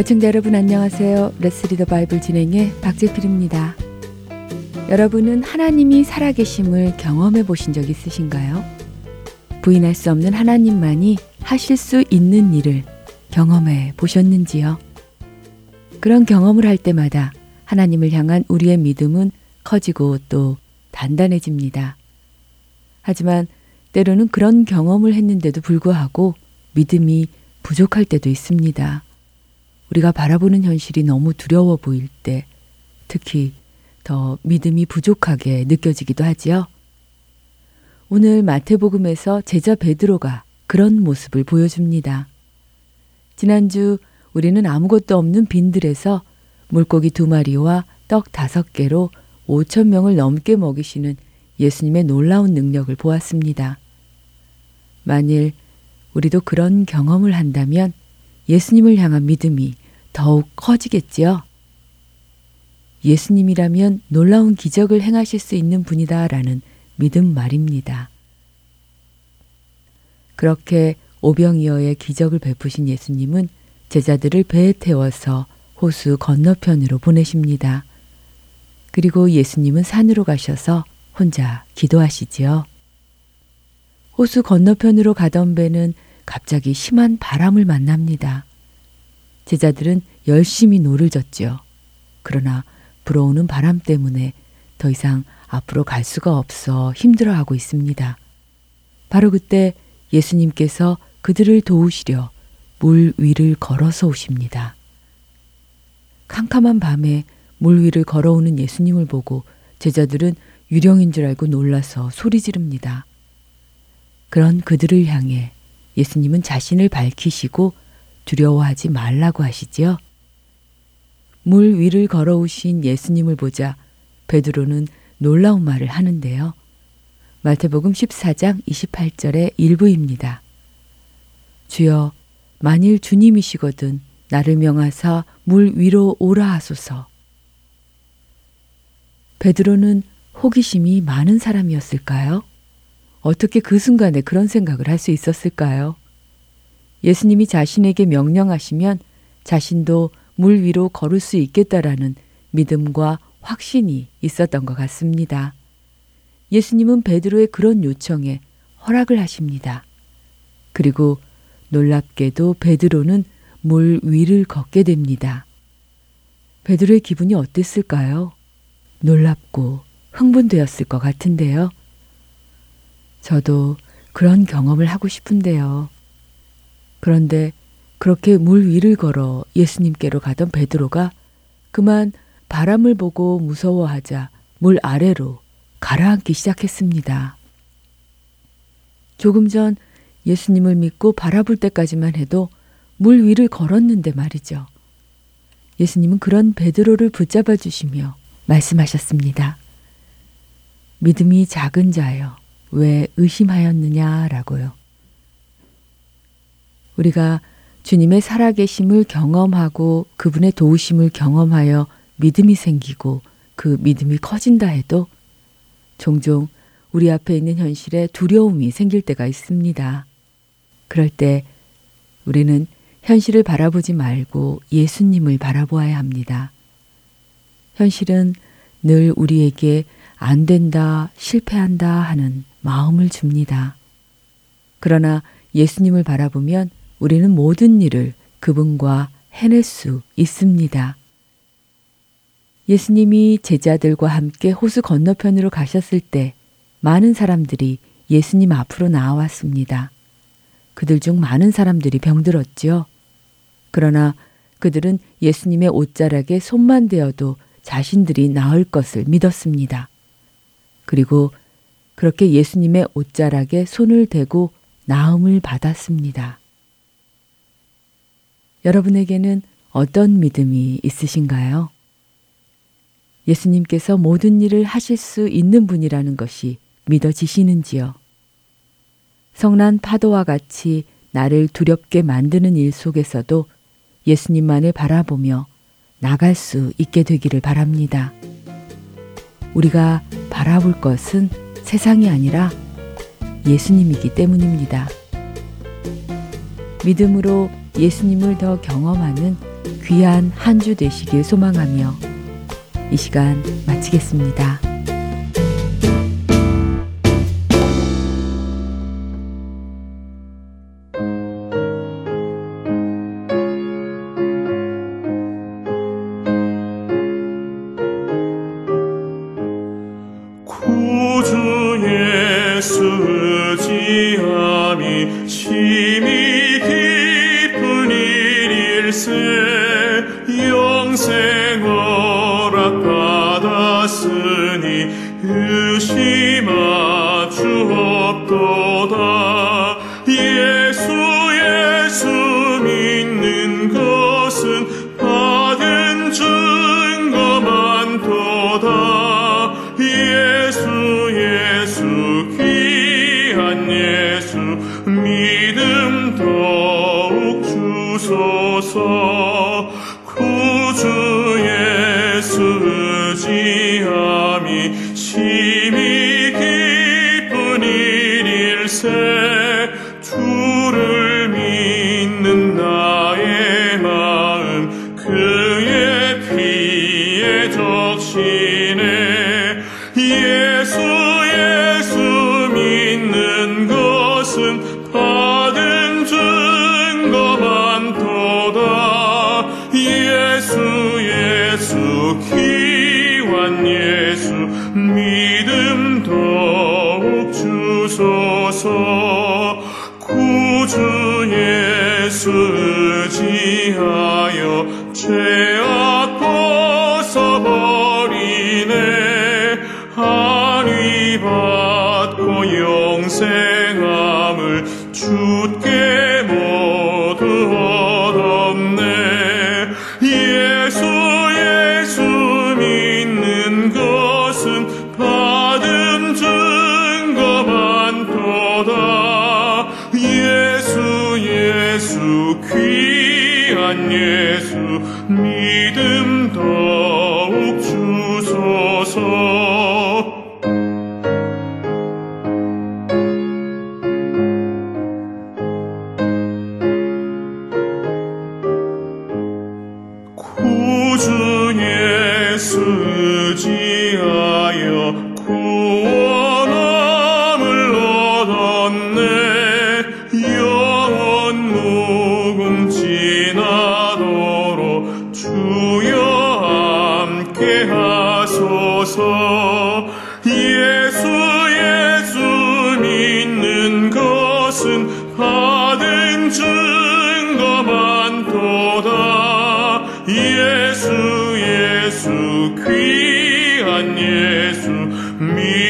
애청자 여러분 안녕하세요. 레츠 리더 바이블 진행의 박재필입니다. 여러분은 하나님이 살아계심을 경험해 보신 적 있으신가요? 부인할 수 없는 하나님만이 하실 수 있는 일을 경험해 보셨는지요? 그런 경험을 할 때마다 하나님을 향한 우리의 믿음은 커지고 또 단단해집니다. 하지만 때로는 그런 경험을 했는데도 불구하고 믿음이 부족할 때도 있습니다. 우리가 바라보는 현실이 너무 두려워 보일 때 특히 더 믿음이 부족하게 느껴지기도 하지요. 오늘 마태복음에서 제자 베드로가 그런 모습을 보여줍니다. 지난주 우리는 아무것도 없는 빈들에서 물고기 두 마리와 떡 다섯 개로 5천 명을 넘게 먹이시는 예수님의 놀라운 능력을 보았습니다. 만일 우리도 그런 경험을 한다면 예수님을 향한 믿음이 더욱 커지겠지요. 예수님이라면 놀라운 기적을 행하실 수 있는 분이다라는 믿음 말입니다. 그렇게 오병이어의 기적을 베푸신 예수님은 제자들을 배에 태워서 호수 건너편으로 보내십니다. 그리고 예수님은 산으로 가셔서 혼자 기도하시지요. 호수 건너편으로 가던 배는 갑자기 심한 바람을 만납니다. 제자들은 열심히 노를 저었지요. 그러나 불어오는 바람 때문에 더 이상 앞으로 갈 수가 없어 힘들어하고 있습니다. 바로 그때 예수님께서 그들을 도우시려 물 위를 걸어서 오십니다. 캄캄한 밤에 물 위를 걸어오는 예수님을 보고 제자들은 유령인 줄 알고 놀라서 소리 지릅니다. 그런 그들을 향해 예수님은 자신을 밝히시고 두려워하지 말라고 하시지요. 물 위를 걸어오신 예수님을 보자 베드로는 놀라운 말을 하는데요. 마태복음 14장 28절의 일부입니다. 주여 만일 주님이시거든 나를 명하사 물 위로 오라 하소서. 베드로는 호기심이 많은 사람이었을까요? 어떻게 그 순간에 그런 생각을 할 수 있었을까요? 예수님이 자신에게 명령하시면 자신도 물 위로 걸을 수 있겠다라는 믿음과 확신이 있었던 것 같습니다. 예수님은 베드로의 그런 요청에 허락을 하십니다. 그리고 놀랍게도 베드로는 물 위를 걷게 됩니다. 베드로의 기분이 어땠을까요? 놀랍고 흥분되었을 것 같은데요. 저도 그런 경험을 하고 싶은데요. 그런데 그렇게 물 위를 걸어 예수님께로 가던 베드로가 그만 바람을 보고 무서워하자 물 아래로 가라앉기 시작했습니다. 조금 전 예수님을 믿고 바라볼 때까지만 해도 물 위를 걸었는데 말이죠. 예수님은 그런 베드로를 붙잡아 주시며 말씀하셨습니다. 믿음이 작은 자여, 왜 의심하였느냐라고요. 우리가 주님의 살아계심을 경험하고 그분의 도우심을 경험하여 믿음이 생기고 그 믿음이 커진다 해도 종종 우리 앞에 있는 현실에 두려움이 생길 때가 있습니다. 그럴 때 우리는 현실을 바라보지 말고 예수님을 바라보아야 합니다. 현실은 늘 우리에게 안 된다, 실패한다 하는 마음을 줍니다. 그러나 예수님을 바라보면 우리는 모든 일을 그분과 해낼 수 있습니다. 예수님이 제자들과 함께 호수 건너편으로 가셨을 때 많은 사람들이 예수님 앞으로 나왔습니다. 그들 중 많은 사람들이 병들었지요. 그러나 그들은 예수님의 옷자락에 손만 대어도 자신들이 나을 것을 믿었습니다. 그리고 그렇게 예수님의 옷자락에 손을 대고 나음을 받았습니다. 여러분에게는 어떤 믿음이 있으신가요? 예수님께서 모든 일을 하실 수 있는 분이라는 것이 믿어지시는지요? 성난 파도와 같이 나를 두렵게 만드는 일 속에서도 예수님만을 바라보며 나갈 수 있게 되기를 바랍니다. 우리가 바라볼 것은 세상이 아니라 예수님이기 때문입니다. 믿음으로 예수님을 더 경험하는 귀한 한 주 되시길 소망하며 이 시간 마치겠습니다. You 주여 함께 하소서. 예수 예수 믿는 것은 받은 증거만 도다. 예수 예수 귀한 예수 믿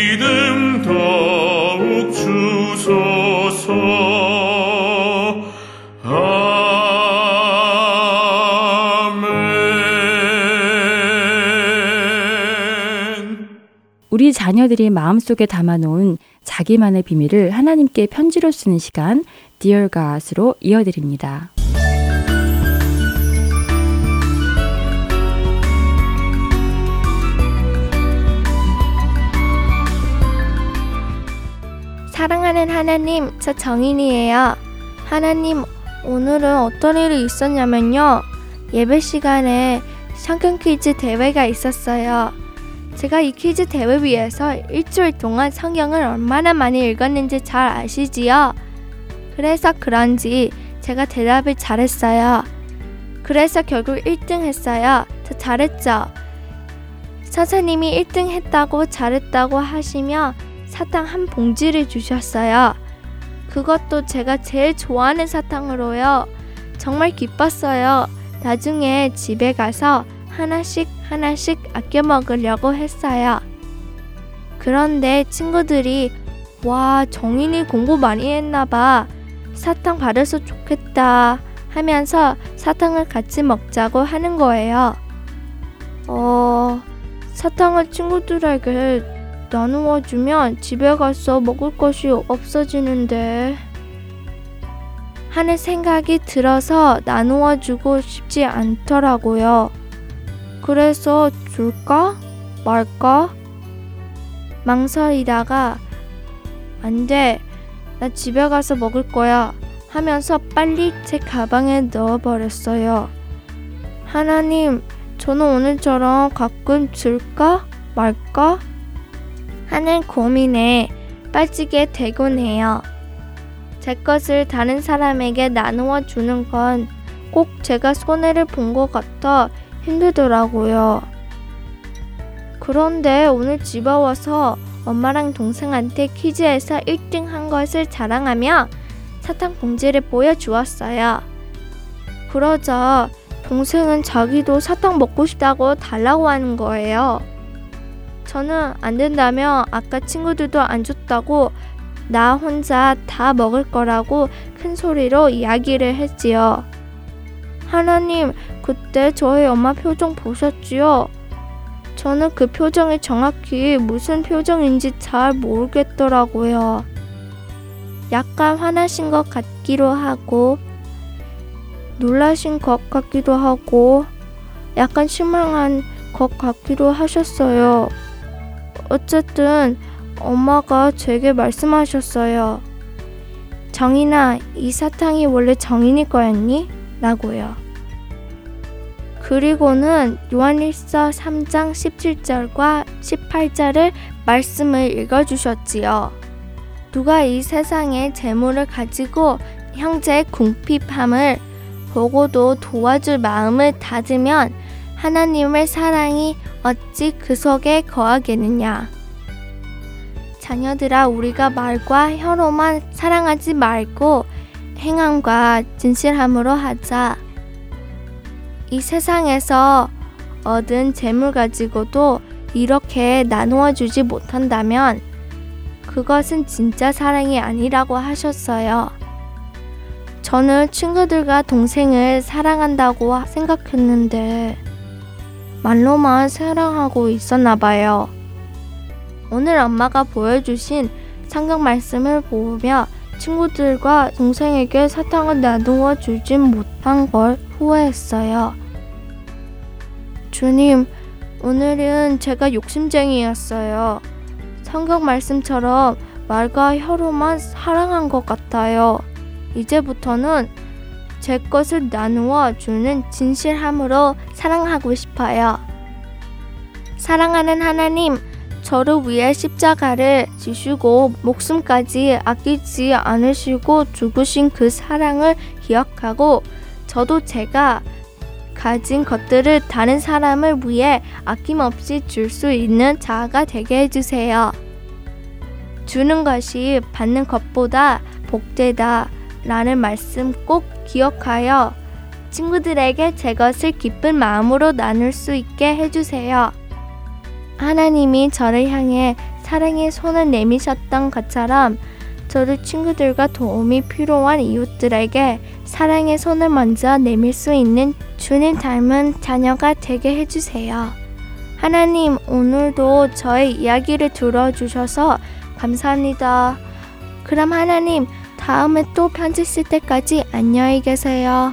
자녀들이 마음속에 담아놓은 자기만의 비밀을 하나님께 편지로 쓰는 시간 Dear God으로 이어드립니다. 사랑하는 하나님, 저 정인이에요. 하나님, 오늘은 어떤 일이 있었냐면요. 예배 시간에 성경 퀴즈 대회가 있었어요. 제가 이 퀴즈 대회 위해서 일주일 동안 성경을 얼마나 많이 읽었는지 잘 아시지요? 그래서 그런지 제가 대답을 잘했어요. 그래서 결국 1등 했어요. 저 잘했죠? 선생님이 1등 했다고 잘했다고 하시며 사탕 한 봉지를 주셨어요. 그것도 제가 제일 좋아하는 사탕으로요. 정말 기뻤어요. 나중에 집에 가서 하나씩 하나씩 아껴 먹으려고 했어요. 그런데 친구들이 와, 정인이 공부 많이 했나 봐. 사탕 받아서 좋겠다. 하면서 사탕을 같이 먹자고 하는 거예요. 어, 사탕을 친구들에게 나누어 주면 집에 가서 먹을 것이 없어지는데. 하는 생각이 들어서 나누어 주고 싶지 않더라고요. 그래서 줄까? 말까? 망설이다가 안 돼. 나 집에 가서 먹을 거야. 하면서 빨리 제 가방에 넣어버렸어요. 하나님, 저는 오늘처럼 가끔 줄까? 말까? 하는 고민에 빠지게 되곤 해요. 제 것을 다른 사람에게 나누어 주는 건 꼭 제가 손해를 본 것 같아 힘들더라고요. 그런데 오늘 집에 와서 엄마랑 동생한테 퀴즈에서 1등 한 것을 자랑하며 사탕 봉지를 보여주었어요. 그러자 동생은 자기도 사탕 먹고 싶다고 달라고 하는 거예요. 저는 안 된다며 아까 친구들도 안 줬다고 나 혼자 다 먹을 거라고 큰 소리로 이야기를 했지요. 하나님, 그때 저희 엄마 표정 보셨지요? 저는 그 표정이 정확히 무슨 표정인지 잘 모르겠더라고요. 약간 화나신 것 같기도 하고, 놀라신 것 같기도 하고, 약간 실망한 것 같기도 하셨어요. 어쨌든, 엄마가 제게 말씀하셨어요. 정인아, 이 사탕이 원래 정인이 거였니? 라고요. 그리고는 요한일서 3장 17절과 18절을 말씀을 읽어주셨지요. 누가 이 세상의 재물을 가지고 형제의 궁핍함을 보고도 도와줄 마음을 다지면 하나님의 사랑이 어찌 그 속에 거하겠느냐. 자녀들아 우리가 말과 혀로만 사랑하지 말고 행함과 진실함으로 하자. 이 세상에서 얻은 재물 가지고도 이렇게 나누어 주지 못한다면 그것은 진짜 사랑이 아니라고 하셨어요. 저는 친구들과 동생을 사랑한다고 생각했는데 말로만 사랑하고 있었나 봐요. 오늘 엄마가 보여주신 성경 말씀을 보며 친구들과 동생에게 사탕을 나누어 주진 못한 걸 후회했어요. 주님, 오늘은 제가 욕심쟁이였어요. 성경 말씀처럼 말과 혀로만 사랑한 것 같아요. 이제부터는 제 것을 나누어 주는 진실함으로 사랑하고 싶어요. 사랑하는 하나님, 저를 위해 십자가를 지시고 목숨까지 아끼지 않으시고 죽으신 그 사랑을 기억하고 저도 제가 가진 것들을 다른 사람을 위해 아낌없이 줄 수 있는 자아가 되게 해주세요. 주는 것이 받는 것보다 복되다 라는 말씀 꼭 기억하여 친구들에게 제 것을 기쁜 마음으로 나눌 수 있게 해주세요. 하나님이 저를 향해 사랑의 손을 내미셨던 것처럼 저를 친구들과 도움이 필요한 이웃들에게 사랑의 손을 먼저 내밀 수 있는 주님 닮은 자녀가 되게 해주세요. 하나님, 오늘도 저의 이야기를 들어주셔서 감사합니다. 그럼 하나님, 다음에 또 편지 쓸 때까지 안녕히 계세요.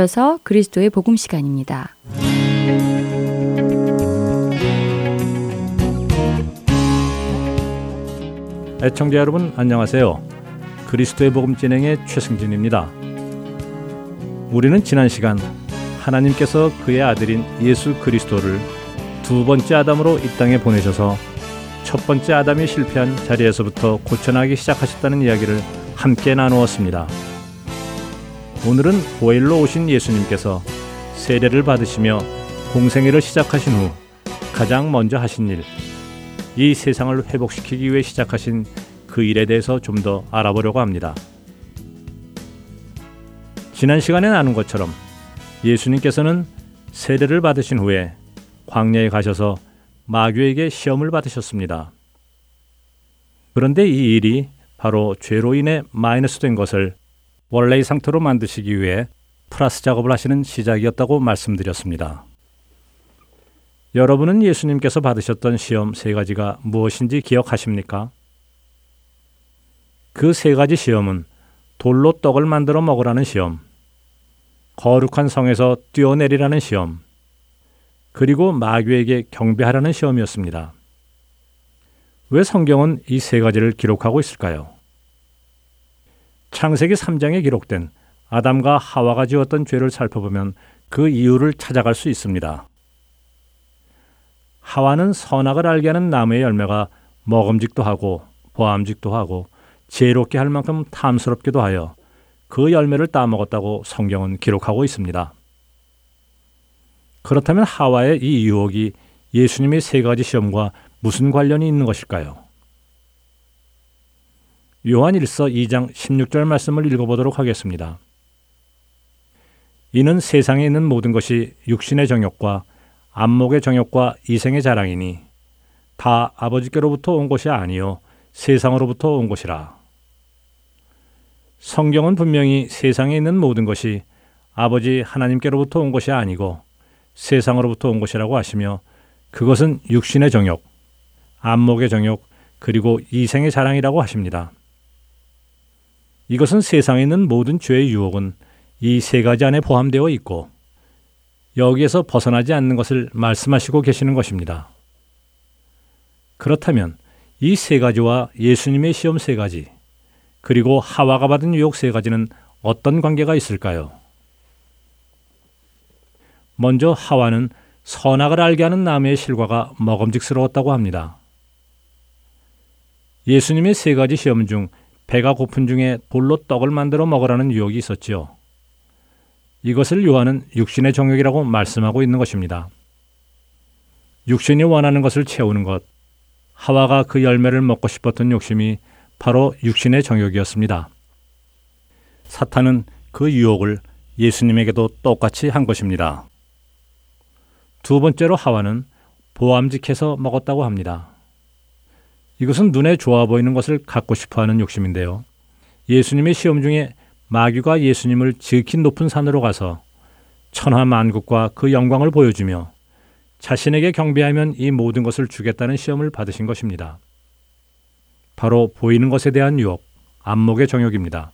이어서 그리스도의 복음 시간입니다. 애청자 여러분 안녕하세요. 그리스도의 복음 진행의 최승진입니다. 우리는 지난 시간 하나님께서 그의 아들인 예수 그리스도를 두 번째 아담으로 이 땅에 보내셔서 첫 번째 아담이 실패한 자리에서부터 고쳐나기 시작하셨다는 이야기를 함께 나누었습니다. 오늘은 고일로 오신 예수님께서 세례를 받으시며 공생애를 시작하신 후 가장 먼저 하신 일, 이 세상을 회복시키기 위해 시작하신 그 일에 대해서 좀 더 알아보려고 합니다. 지난 시간에 나눈 것처럼 예수님께서는 세례를 받으신 후에 광야에 가셔서 마귀에게 시험을 받으셨습니다. 그런데 이 일이 바로 죄로 인해 마이너스 된 것을 원래의 상태로 만드시기 위해 플러스 작업을 하시는 시작이었다고 말씀드렸습니다. 여러분은 예수님께서 받으셨던 시험 세 가지가 무엇인지 기억하십니까? 그 세 가지 시험은 돌로 떡을 만들어 먹으라는 시험, 거룩한 성에서 뛰어내리라는 시험, 그리고 마귀에게 경배하라는 시험이었습니다. 왜 성경은 이 세 가지를 기록하고 있을까요? 창세기 3장에 기록된 아담과 하와가 지었던 죄를 살펴보면 그 이유를 찾아갈 수 있습니다. 하와는 선악을 알게 하는 나무의 열매가 먹음직도 하고 보암직도 하고 지혜롭게 할 만큼 탐스럽기도 하여 그 열매를 따먹었다고 성경은 기록하고 있습니다. 그렇다면 하와의 이 유혹이 예수님의 세 가지 시험과 무슨 관련이 있는 것일까요? 요한 1서 2장 16절 말씀을 읽어보도록 하겠습니다. 이는 세상에 있는 모든 것이 육신의 정욕과 안목의 정욕과 이생의 자랑이니 다 아버지께로부터 온 것이 아니요 세상으로부터 온 것이라. 성경은 분명히 세상에 있는 모든 것이 아버지 하나님께로부터 온 것이 아니고 세상으로부터 온 것이라고 하시며 그것은 육신의 정욕, 안목의 정욕, 그리고 이생의 자랑이라고 하십니다. 이것은 세상에 있는 모든 죄의 유혹은 이 세 가지 안에 포함되어 있고 여기에서 벗어나지 않는 것을 말씀하시고 계시는 것입니다. 그렇다면 이 세 가지와 예수님의 시험 세 가지, 그리고 하와가 받은 유혹 세 가지는 어떤 관계가 있을까요? 먼저 하와는 선악을 알게 하는 나무의 실과가 먹음직스러웠다고 합니다. 예수님의 세 가지 시험 중 배가 고픈 중에 돌로 떡을 만들어 먹으라는 유혹이 있었지요. 이것을 요한은 육신의 정욕이라고 말씀하고 있는 것입니다. 육신이 원하는 것을 채우는 것, 하와가 그 열매를 먹고 싶었던 욕심이 바로 육신의 정욕이었습니다. 사탄은 그 유혹을 예수님에게도 똑같이 한 것입니다. 두 번째로 하와는 보암직해서 먹었다고 합니다. 이것은 눈에 좋아 보이는 것을 갖고 싶어 하는 욕심인데요. 예수님의 시험 중에 마귀가 예수님을 지극히 높은 산으로 가서 천하 만국과 그 영광을 보여주며 자신에게 경배하면 이 모든 것을 주겠다는 시험을 받으신 것입니다. 바로 보이는 것에 대한 유혹, 안목의 정욕입니다.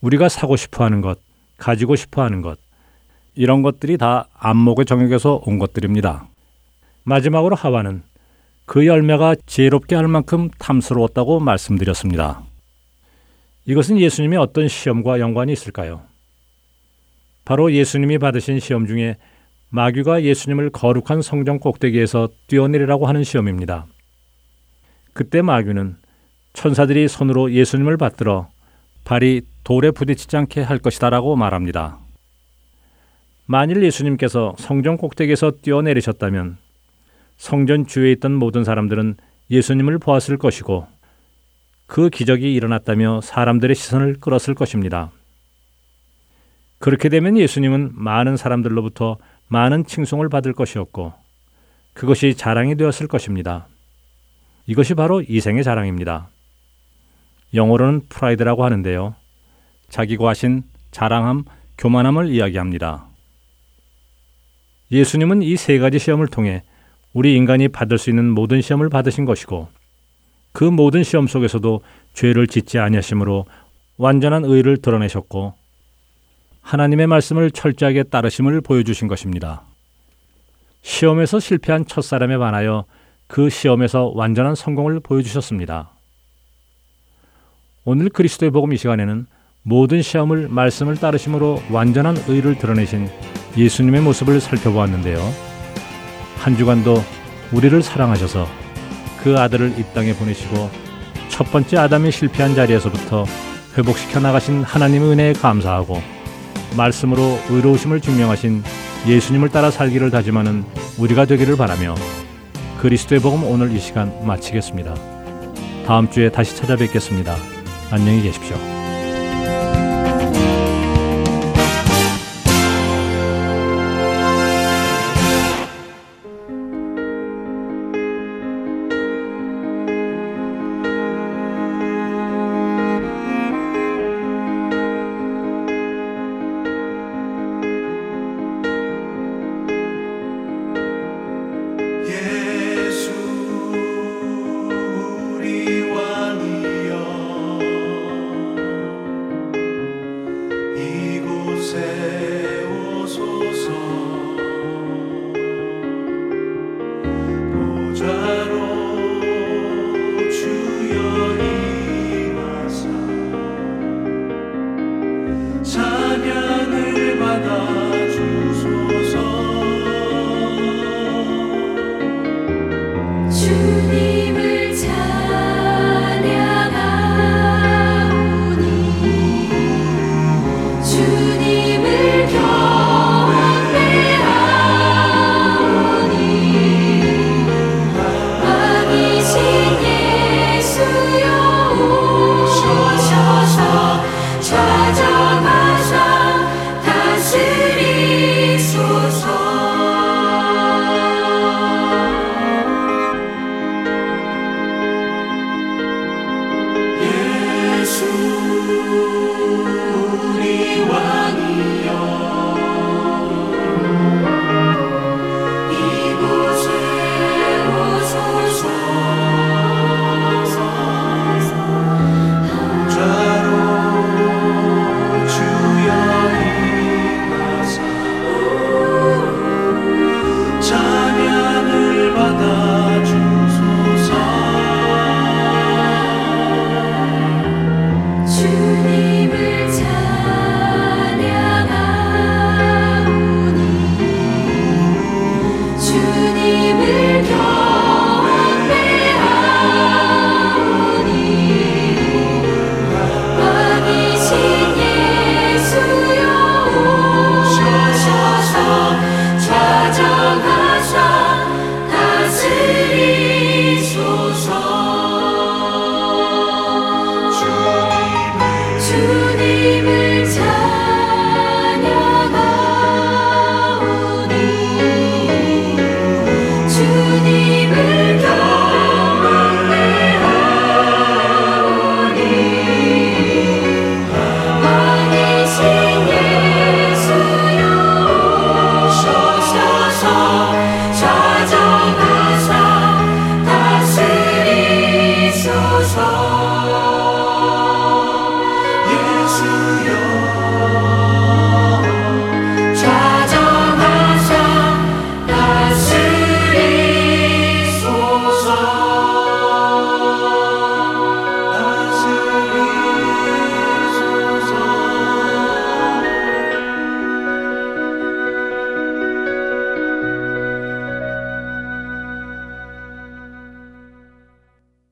우리가 사고 싶어 하는 것, 가지고 싶어 하는 것, 이런 것들이 다 안목의 정욕에서 온 것들입니다. 마지막으로 하와는 그 열매가 지혜롭게 할 만큼 탐스러웠다고 말씀드렸습니다. 이것은 예수님의 어떤 시험과 연관이 있을까요? 바로 예수님이 받으신 시험 중에 마귀가 예수님을 거룩한 성전 꼭대기에서 뛰어내리라고 하는 시험입니다. 그때 마귀는 천사들이 손으로 예수님을 받들어 발이 돌에 부딪히지 않게 할 것이다라고 말합니다. 만일 예수님께서 성전 꼭대기에서 뛰어내리셨다면 성전 주위에 있던 모든 사람들은 예수님을 보았을 것이고 그 기적이 일어났다며 사람들의 시선을 끌었을 것입니다. 그렇게 되면 예수님은 많은 사람들로부터 많은 칭송을 받을 것이었고 그것이 자랑이 되었을 것입니다. 이것이 바로 이생의 자랑입니다. 영어로는 프라이드라고 하는데요. 자기고 하신 자랑함, 교만함을 이야기합니다. 예수님은 이 세 가지 시험을 통해 우리 인간이 받을 수 있는 모든 시험을 받으신 것이고 그 모든 시험 속에서도 죄를 짓지 아니하심으로 완전한 의를 드러내셨고 하나님의 말씀을 철저하게 따르심을 보여주신 것입니다. 시험에서 실패한 첫 사람에 반하여 그 시험에서 완전한 성공을 보여주셨습니다. 오늘 그리스도의 복음 이 시간에는 모든 시험을 말씀을 따르심으로 완전한 의를 드러내신 예수님의 모습을 살펴보았는데요. 한 주간도 우리를 사랑하셔서 그 아들을 이 땅에 보내시고 첫 번째 아담이 실패한 자리에서부터 회복시켜 나가신 하나님의 은혜에 감사하고 말씀으로 의로우심을 증명하신 예수님을 따라 살기를 다짐하는 우리가 되기를 바라며 그리스도의 복음 오늘 이 시간 마치겠습니다. 다음 주에 다시 찾아뵙겠습니다. 안녕히 계십시오.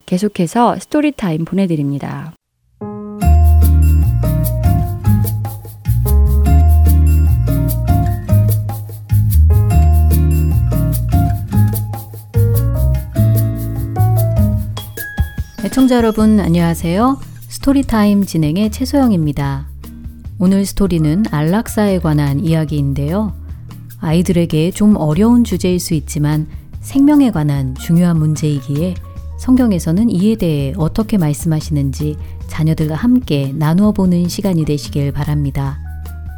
계속해서 Story Time 보내드립니다. 애청자 여러분 안녕하세요. Story Time 진행의 최소영입니다. 오늘 스토리는 안락사에 관한 이야기인데요. 아이들에게 좀 어려운 주제일 수 있지만 생명에 관한 중요한 문제이기에 성경에서는 이에 대해 어떻게 말씀하시는지 자녀들과 함께 나누어 보는 시간이 되시길 바랍니다.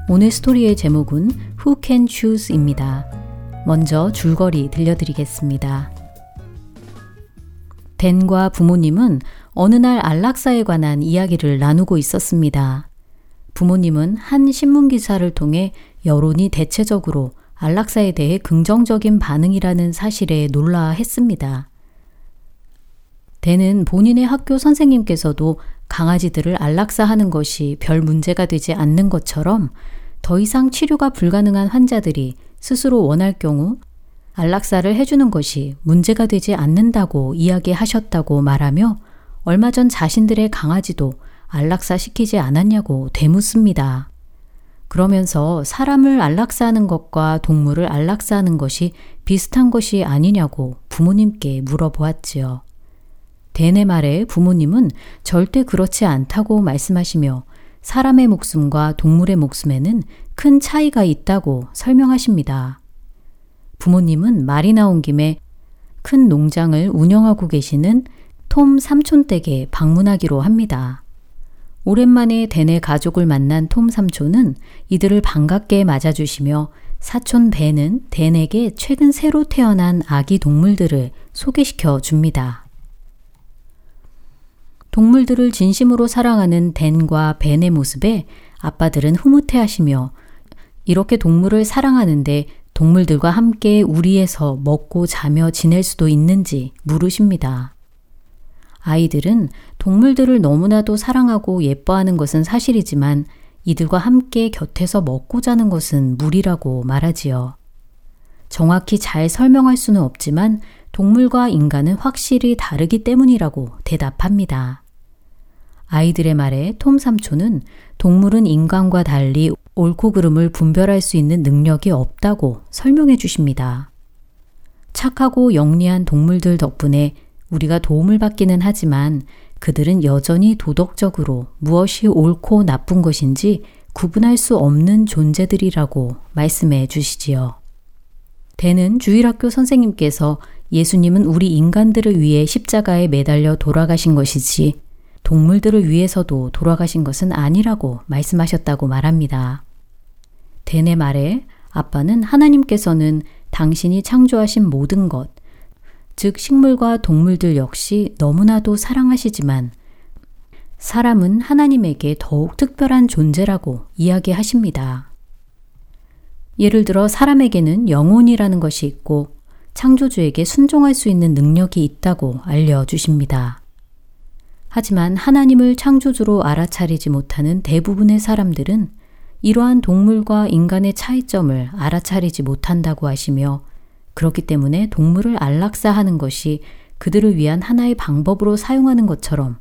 오늘 스토리의 제목은 Who Can Choose입니다. 먼저 줄거리 들려드리겠습니다. 댄과 부모님은 어느 날 안락사에 관한 이야기를 나누고 있었습니다. 부모님은 한 신문 기사를 통해 여론이 대체적으로 안락사에 대해 긍정적인 반응이라는 사실에 놀라 했습니다. 대는 본인의 학교 선생님께서도 강아지들을 안락사하는 것이 별 문제가 되지 않는 것처럼 더 이상 치료가 불가능한 환자들이 스스로 원할 경우 안락사를 해주는 것이 문제가 되지 않는다고 이야기하셨다고 말하며 얼마 전 자신들의 강아지도 안락사 시키지 않았냐고 되묻습니다. 그러면서 사람을 안락사하는 것과 동물을 안락사하는 것이 비슷한 것이 아니냐고 부모님께 물어보았지요. 대내 말에 부모님은 절대 그렇지 않다고 말씀하시며 사람의 목숨과 동물의 목숨에는 큰 차이가 있다고 설명하십니다. 부모님은 말이 나온 김에 큰 농장을 운영하고 계시는 톰 삼촌 댁에 방문하기로 합니다. 오랜만에 대내 가족을 만난 톰 삼촌은 이들을 반갑게 맞아주시며 사촌 벤은 댄에게 최근 새로 태어난 아기 동물들을 소개시켜 줍니다. 동물들을 진심으로 사랑하는 댄과 벤의 모습에 아빠들은 흐뭇해하시며 이렇게 동물을 사랑하는데 동물들과 함께 우리에서 먹고 자며 지낼 수도 있는지 물으십니다. 아이들은 동물들을 너무나도 사랑하고 예뻐하는 것은 사실이지만 이들과 함께 곁에서 먹고 자는 것은 무리라고 말하지요. 정확히 잘 설명할 수는 없지만 동물과 인간은 확실히 다르기 때문이라고 대답합니다. 아이들의 말에 톰 삼촌은 동물은 인간과 달리 옳고 그름을 분별할 수 있는 능력이 없다고 설명해 주십니다. 착하고 영리한 동물들 덕분에 우리가 도움을 받기는 하지만 그들은 여전히 도덕적으로 무엇이 옳고 나쁜 것인지 구분할 수 없는 존재들이라고 말씀해 주시지요. 대는 주일학교 선생님께서 예수님은 우리 인간들을 위해 십자가에 매달려 돌아가신 것이지 동물들을 위해서도 돌아가신 것은 아니라고 말씀하셨다고 말합니다. 댄의 말에 아빠는 하나님께서는 당신이 창조하신 모든 것, 즉 식물과 동물들 역시 너무나도 사랑하시지만 사람은 하나님에게 더욱 특별한 존재라고 이야기하십니다. 예를 들어 사람에게는 영혼이라는 것이 있고 창조주에게 순종할 수 있는 능력이 있다고 알려주십니다. 하지만 하나님을 창조주로 알아차리지 못하는 대부분의 사람들은 이러한 동물과 인간의 차이점을 알아차리지 못한다고 하시며 그렇기 때문에 동물을 안락사하는 것이 그들을 위한 하나의 방법으로 사용하는 것처럼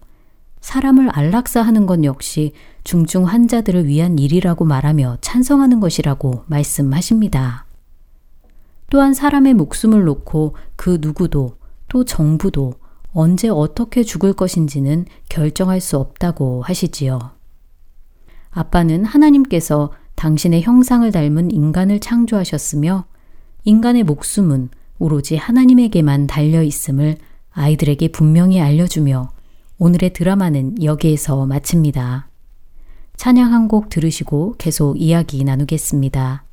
사람을 안락사하는 것 역시 중증 환자들을 위한 일이라고 말하며 찬성하는 것이라고 말씀하십니다. 또한 사람의 목숨을 놓고 그 누구도 또 정부도 언제 어떻게 죽을 것인지는 결정할 수 없다고 하시지요. 아빠는 하나님께서 당신의 형상을 닮은 인간을 창조하셨으며 인간의 목숨은 오로지 하나님에게만 달려 있음을 아이들에게 분명히 알려주며 오늘의 드라마는 여기에서 마칩니다. 찬양 한 곡 들으시고 계속 이야기 나누겠습니다.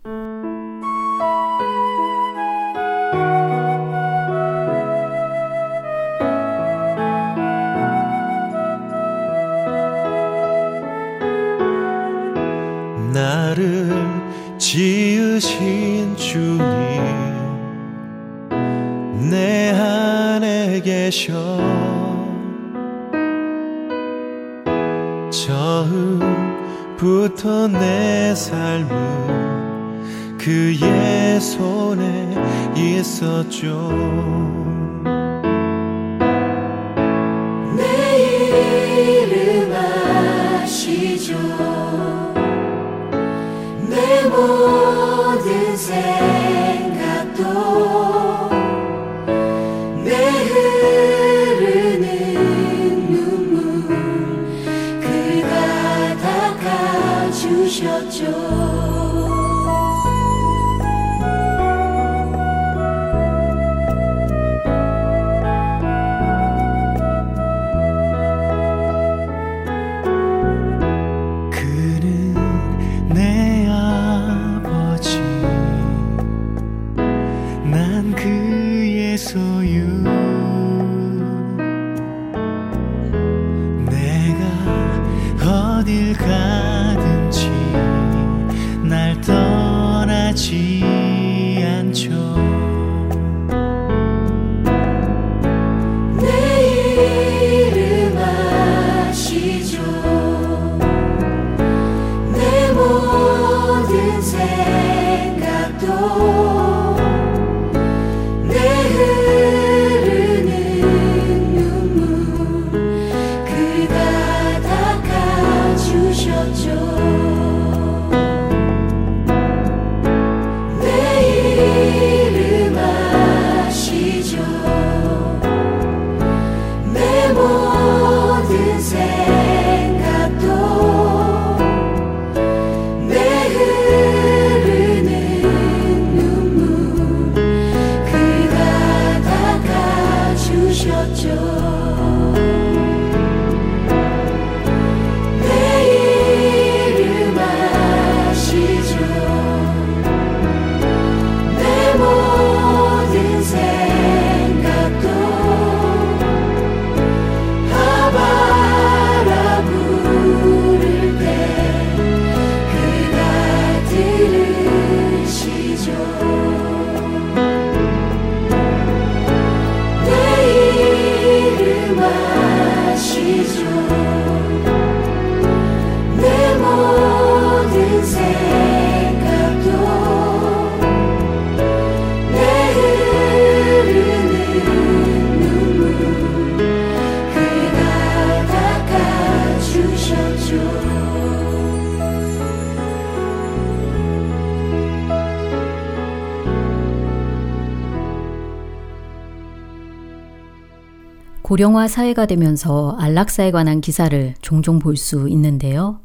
고령화 사회가 되면서 안락사에 관한 기사를 종종 볼 수 있는데요.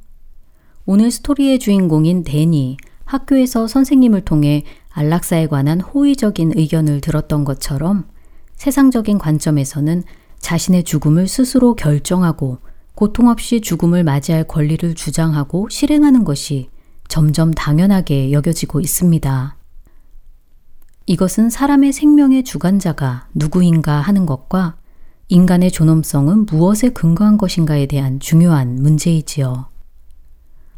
오늘 스토리의 주인공인 댄이 학교에서 선생님을 통해 안락사에 관한 호의적인 의견을 들었던 것처럼 세상적인 관점에서는 자신의 죽음을 스스로 결정하고 고통 없이 죽음을 맞이할 권리를 주장하고 실행하는 것이 점점 당연하게 여겨지고 있습니다. 이것은 사람의 생명의 주관자가 누구인가 하는 것과 인간의 존엄성은 무엇에 근거한 것인가에 대한 중요한 문제이지요.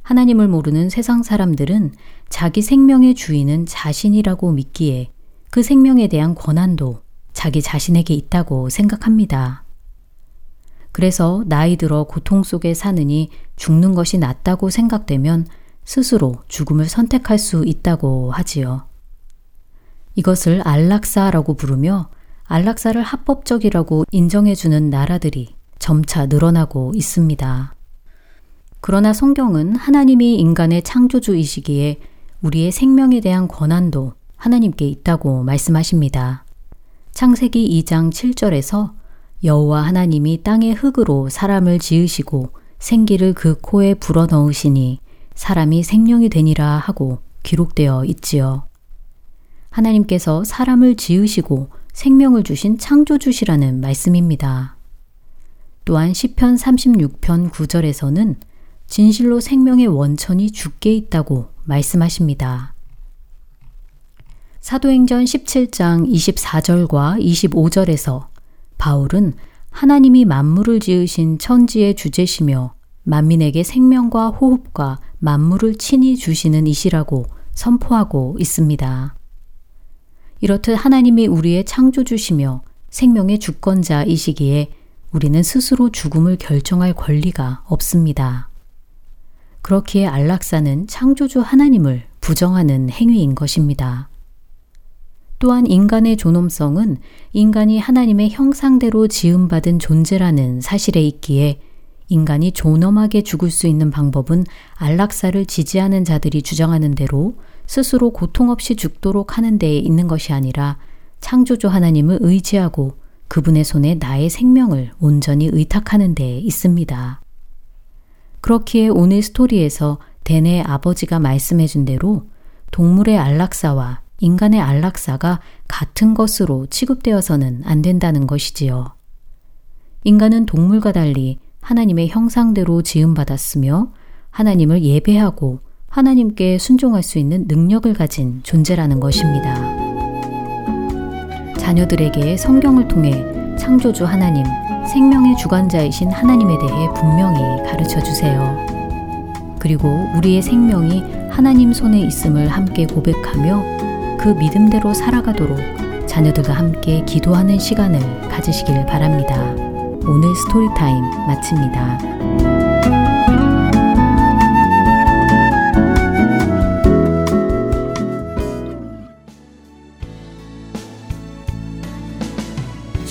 하나님을 모르는 세상 사람들은 자기 생명의 주인은 자신이라고 믿기에 그 생명에 대한 권한도 자기 자신에게 있다고 생각합니다. 그래서 나이 들어 고통 속에 사느니 죽는 것이 낫다고 생각되면 스스로 죽음을 선택할 수 있다고 하지요. 이것을 안락사라고 부르며 안락사를 합법적이라고 인정해주는 나라들이 점차 늘어나고 있습니다. 그러나 성경은 하나님이 인간의 창조주이시기에 우리의 생명에 대한 권한도 하나님께 있다고 말씀하십니다. 창세기 2장 7절에서 여호와 하나님이 땅의 흙으로 사람을 지으시고 생기를 그 코에 불어넣으시니 사람이 생명이 되니라 하고 기록되어 있지요. 하나님께서 사람을 지으시고 생명을 주신 창조주시라는 말씀입니다. 또한 시편 36편 9절에서는 진실로 생명의 원천이 죽게 있다고 말씀하십니다. 사도행전 17장 24절과 25절에서 바울은 하나님이 만물을 지으신 천지의 주제시며 만민에게 생명과 호흡과 만물을 친히 주시는 이시라고 선포하고 있습니다. 이렇듯 하나님이 우리의 창조주시며 생명의 주권자이시기에 우리는 스스로 죽음을 결정할 권리가 없습니다. 그렇기에 안락사는 창조주 하나님을 부정하는 행위인 것입니다. 또한 인간의 존엄성은 인간이 하나님의 형상대로 지음받은 존재라는 사실에 있기에 인간이 존엄하게 죽을 수 있는 방법은 안락사를 지지하는 자들이 주장하는 대로 스스로 고통 없이 죽도록 하는 데에 있는 것이 아니라 창조주 하나님을 의지하고 그분의 손에 나의 생명을 온전히 의탁하는 데에 있습니다. 그렇기에 오늘 스토리에서 댄의 아버지가 말씀해 준 대로 동물의 안락사와 인간의 안락사가 같은 것으로 취급되어서는 안 된다는 것이지요. 인간은 동물과 달리 하나님의 형상대로 지음받았으며 하나님을 예배하고 하나님께 순종할 수 있는 능력을 가진 존재라는 것입니다. 자녀들에게 성경을 통해 창조주 하나님, 생명의 주관자이신 하나님에 대해 분명히 가르쳐 주세요. 그리고 우리의 생명이 하나님 손에 있음을 함께 고백하며 그 믿음대로 살아가도록 자녀들과 함께 기도하는 시간을 가지시길 바랍니다. 오늘 Story Time 마칩니다.